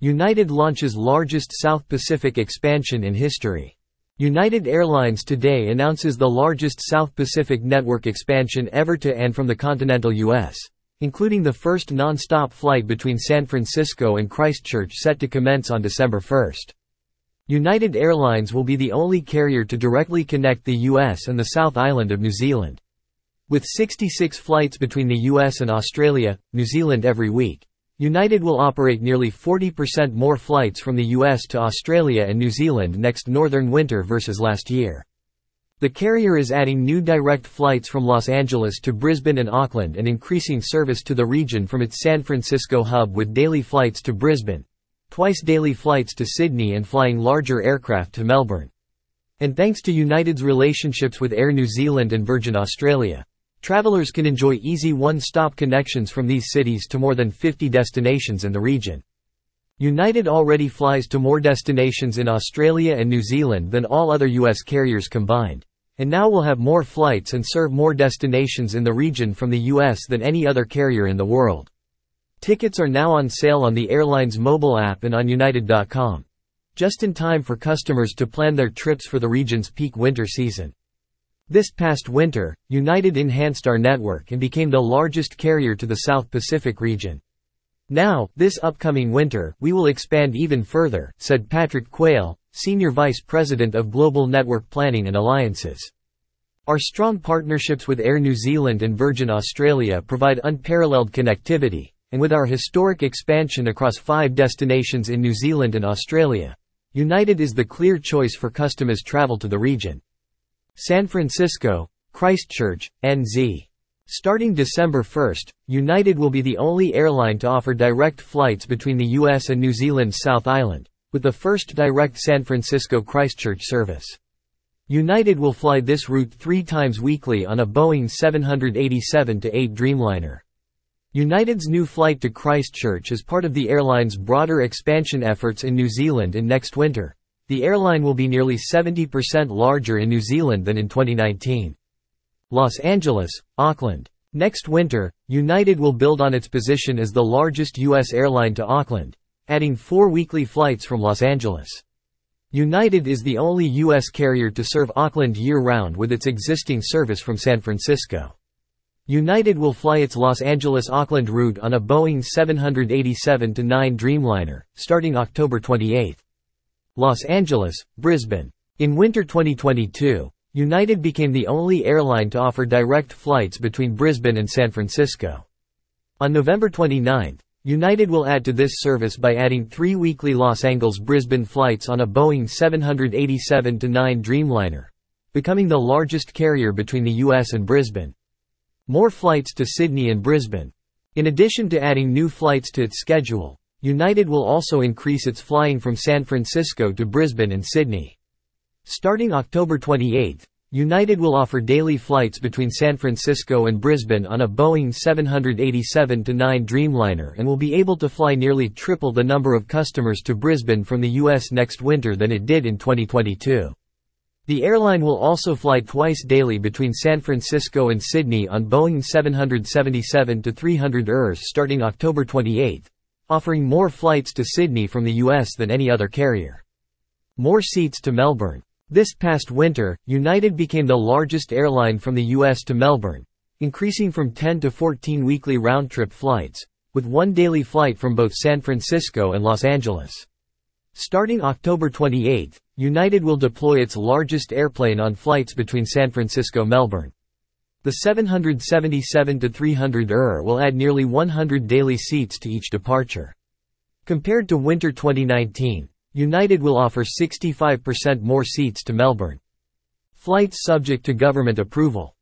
United launches largest South Pacific expansion in history. United Airlines today announces the largest South Pacific network expansion ever to and from the continental U.S., including the first non-stop flight between San Francisco and Christchurch set to commence on December 1. United Airlines will be the only carrier to directly connect the U.S. and the South Island of New Zealand. With 66 flights between the US and Australia, New Zealand every week, United will operate nearly 40% more flights from the US to Australia and New Zealand next northern winter versus last year. The carrier is adding new direct flights from Los Angeles to Brisbane and Auckland and increasing service to the region from its San Francisco hub with daily flights to Brisbane, twice daily flights to Sydney and flying larger aircraft to Melbourne. And thanks to United's relationships with Air New Zealand and Virgin Australia, Travelers can enjoy easy one-stop connections from these cities to more than 50 destinations in the region. United already flies to more destinations in Australia and New Zealand than all other U.S. carriers combined, and now will have more flights and serve more destinations in the region from the U.S. than any other carrier in the world. Tickets are now on sale on the airline's mobile app and on United.com. Just in time for customers to plan their trips for the region's peak winter season. This past winter, United enhanced our network and became the largest carrier to the South Pacific region. Now, this upcoming winter, we will expand even further, said Patrick Quayle, Senior Vice President of Global Network Planning and Alliances. Our strong partnerships with Air New Zealand and Virgin Australia provide unparalleled connectivity, and with our historic expansion across five destinations in New Zealand and Australia, United is the clear choice for customers travel to the region. San Francisco, Christchurch, NZ. Starting December 1, United will be the only airline to offer direct flights between the US and New Zealand's South Island, with the first direct San Francisco Christchurch service. United will fly this route three times weekly on a Boeing 787-8 Dreamliner. United's new flight to Christchurch is part of the airline's broader expansion efforts in New Zealand in next winter, the airline will be nearly 70% larger in New Zealand than in 2019. Los Angeles, Auckland. Next winter, United will build on its position as the largest U.S. airline to Auckland, adding four weekly flights from Los Angeles. United is the only U.S. carrier to serve Auckland year-round with its existing service from San Francisco. United will fly its Los Angeles-Auckland route on a Boeing 787-9 Dreamliner, starting October 28. Los Angeles, Brisbane. In winter 2022, United became the only airline to offer direct flights between Brisbane and San Francisco. On November 29, United will add to this service by adding three weekly Los Angeles-Brisbane flights on a Boeing 787-9 Dreamliner, becoming the largest carrier between the US and Brisbane. More flights to Sydney and Brisbane. In addition to adding new flights to its schedule, United will also increase its flying from San Francisco to Brisbane and Sydney. Starting October 28, United will offer daily flights between San Francisco and Brisbane on a Boeing 787-9 Dreamliner and will be able to fly nearly triple the number of customers to Brisbane from the U.S. next winter than it did in 2022. The airline will also fly twice daily between San Francisco and Sydney on Boeing 777-300 ERS starting October 28 offering more flights to Sydney from the US than any other carrier. More seats to Melbourne. This past winter, United became the largest airline from the US to Melbourne, increasing from 10 to 14 weekly round-trip flights, with one daily flight from both San Francisco and Los Angeles. Starting October 28, United will deploy its largest airplane on flights between San Francisco-Melbourne. The 777-300 ER will add nearly 100 daily seats to each departure. Compared to winter 2019, United will offer 65% more seats to Melbourne. Flights subject to government approval.